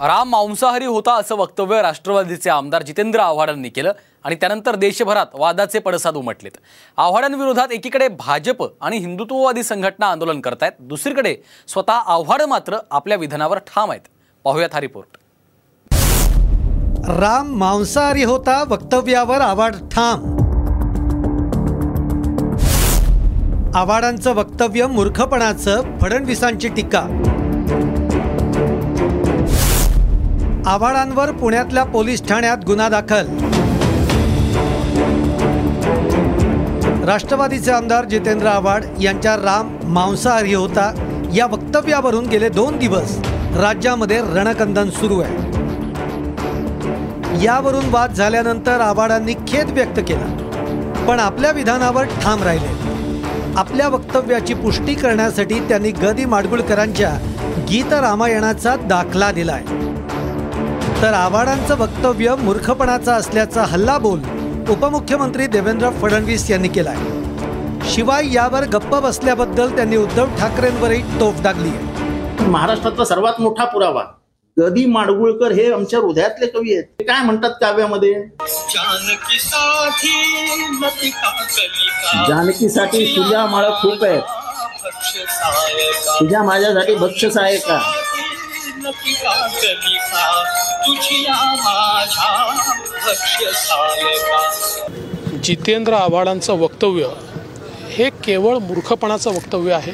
राम मांसाहारी होता असं वक्तव्य राष्ट्रवादीचे आमदार जितेंद्र आव्हाडांनी केलं आणि त्यानंतर देशभरात वादाचे पडसाद उमटलेत. आव्हाडांविरोधात एकीकडे भाजप आणि हिंदुत्ववादी संघटना आंदोलन करतायत दुसरीकडे स्वतः आव्हाड मात्र आपल्या विधानावर ठाम आहेत. पाहुयात हा रिपोर्ट राम मांसाहारी होता वक्तव्यावर आव्हाड ठाम. आव्हाडांचं वक्तव्य मूर्खपणाचं फडणवीसांची टीका. आव्हाडांवर पुण्यातल्या पोलीस ठाण्यात गुन्हा दाखल. राष्ट्रवादीचे आमदार जितेंद्र आव्हाड यांच्या राम मांसाहारी होता या वक्तव्यावरून गेले दोन दिवस राज्यामध्ये रणकंदन सुरू आहे. यावरून वाद झाल्यानंतर आव्हाडांनी खेद व्यक्त केला. पण आपल्या विधानावर ठाम राहिले. आपल्या वक्तव्याची पुष्टी करण्यासाठी त्यांनी गदी माडगुळकरांच्या गीत रामायणाचा दाखला दिलाय. तर आव्हाडांचं वक्तव्य मूर्खपणाचं असल्याचा हल्ला बोल उपमुख्यमंत्री देवेंद्र फडणवीस यांनी केलाय. शिवाय यावर गप्प बसल्याबद्दल त्यांनी उद्धव ठाकरेंवरही तोफ डागली आहे महाराष्ट्रातला सर्वात मोठा पुरावा गदी माडगुळकर हे आमच्या हृदयातले कवी आहेत. ते काय म्हणतात काव्यामध्ये? जानकीसाठी लतिका कलिका जानकीसाठी तुझ्या माळ खूप आहेत. तुझ्या माझ्यासाठी बक्षस आहे का? तुझिया माझ्या जितेंद्र आव्हाडांचं वक्तव्य हे केवळ मूर्खपणाचं वक्तव्य आहे.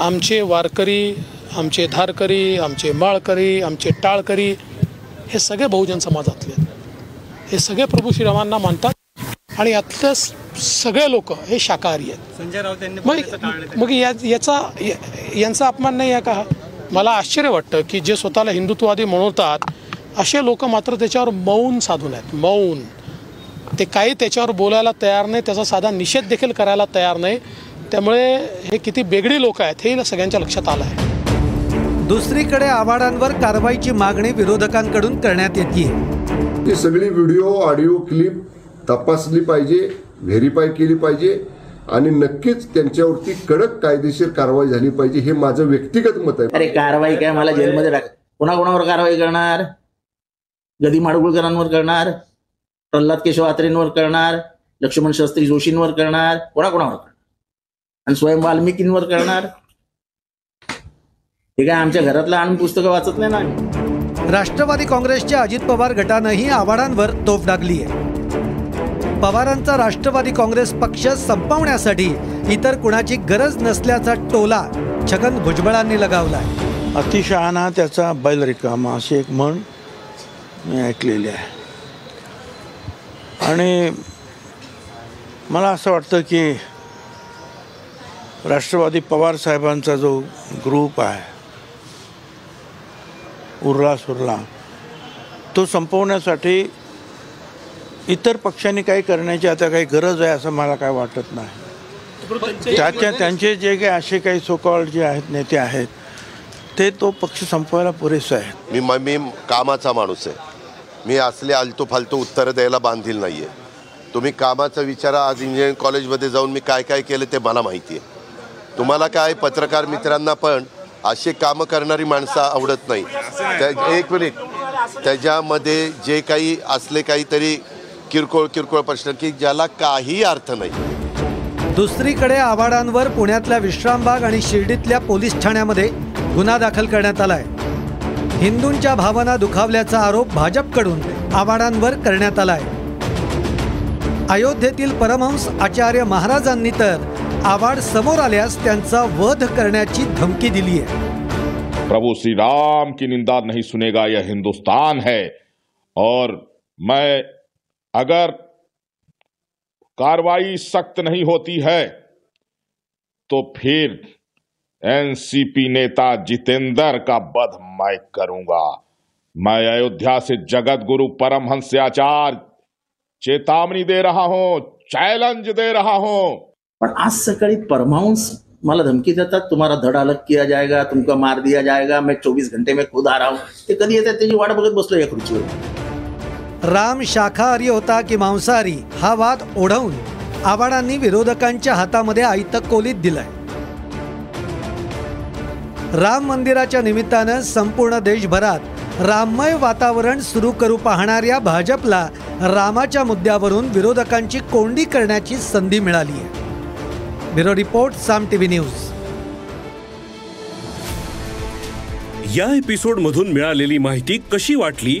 आमचे वारकरी आमचे धारकरी आमचे माळकरी आमचे टाळकरी हे सगळे बहुजन समाजातले आहेत. हे सगळे प्रभू श्रीरामांना मानतात आणि यातले सगळे लोक हे शाकाहारी आहेत. मग मग या याचा यांचा अपमान नाही आहे का मला आश्चर्य वाटतं की जे स्वतःला हिंदुत्ववादी म्हणवतात असे लोक मात्र त्याच्यावर मौन साधून आहेत. मौन. ते काही त्याच्यावर बोलायला तयार नाही त्याचा साधा निषेध देखील करायला तयार नाही. त्यामुळे हे किती बेगडी लोक आहेत हे सगळ्यांच्या लक्षात आलं आहे. दुसरीकडे आव्हाडांवर कारवाईची मागणी विरोधकांकडून करण्यात येते ती सगळी व्हिडिओ ऑडिओ क्लिप तपासली पाहिजे व्हेरीफाय केली पाहिजे. आणि नक्कीच त्यांच्यावरती कडक कायदेशीर कारवाई झाली पाहिजे हे माझं व्यक्तिगत मत आहे. अरे कारवाई काय? मला जेलमध्ये टाक. कोणाकोणावर कारवाई करणार? गदी माडगुळकरांवर करणार? प्रल्हाद केशव आत्रेंवर करणार? लक्ष्मण शास्त्री जोशींवर करणार? कोणाकोणावर करणार? आणि स्वयं वाल्मिकींवर करणार? हे काय आमच्या घरातलं आणून पुस्तकं वाचत नाही ना आम्ही. राष्ट्रवादी काँग्रेसच्या अजित पवार गटानंही आव्हाडांवर तोफ डागली आहे पवारांचा राष्ट्रवादी काँग्रेस पक्ष संपवण्यासाठी इतर कुणाची गरज नसल्याचा टोला छगन भुजबळांनी लगावला अतिशहाणा त्याचा बैल रिकामा अशी एक म्हण मी ऐकलेली आहे. आणि मला असं वाटतं की राष्ट्रवादी पवार साहेबांचा जो ग्रुप आहे उरला सुरला तो संपवण्यासाठी इतर पक्षांनी काही करण्याची आता काही गरज आहे असं मला काय वाटत नाही. त्याच्या त्यांचे जे काही असे काही सोकॉल्ड जे आहेत नेते आहेत ते तो पक्ष संपवायला पुरेसं आहे. मी म- मी कामाचा माणूस आहे. मी असले आलतू फालतू उत्तरं द्यायला बांधील नाही आहे तुम्ही कामाचा विचारा आज इंजिनिअरिंग कॉलेजमध्ये जाऊन मी काय काय केलं ते मला माहिती आहे. तुम्हाला काय पत्रकार मित्रांना पण अशी कामं करणारी माणसं आवडत नाही. त्या एक मिनिट. त्याच्यामध्ये जे काही असले काहीतरी किरकोळ किरकोळ प्रश्न की ज्याला काही अर्थ नाही. दुसरीकडे आव्हाडांवर पुण्यातल्या विश्रामबाग आणि शिर्डीतल्या पोलीस ठाण्यामध्ये गुन्हा दाखल करण्यात आलाय. हिंदूंच्या भावना दुखावल्याचा आरोप भाजपकडून आव्हाडांवर करण्यात आलाय. अयोध्येतील परमहंस आचार्य महाराजांनी तर आव्हाड समोर आल्यास त्यांचा वध करण्याची धमकी दिली आहे प्रभु श्री राम की निंदा नहीं सुनेगा यह हिंदुस्तान है और मैं अगर कार्रवाई सख्त नहीं होती है तो फिर एनसीपी नेता जितेंद्र का बध मैं करूँगा। मैं अयोध्या से जगत गुरु परमहंस आचार्य चेतावनी दे रहा हूँ, चैलेंज दे रहा हूँ। पण आज सकाळी परमांस मला धमकी देतात तुम्हाला धड अलग किया जाएगा, तुमका मार दिया जाएगा, मैं चोवीस घंटे में खुद आ रहा हूँ। ते कधी येतात? त्याची वाट बघत बसलो राम शाखाहारी होता की मांसाहारी हा वाद ओढवून आव्हाडांनी विरोधकांच्या हातामध्ये आयतक कोलीत दिलाय. राम मंदिराच्या निमित्तानं संपूर्ण देशभरात राममय वातावरण सुरू करू पाहणाऱ्या भाजपला रामाच्या मुद्द्यावरून विरोधकांची कोंडी करण्याची संधी मिळाली आहे bureau report Saam TV news. या एपिसोड मधून मिळालेली माहिती कशी वाटली?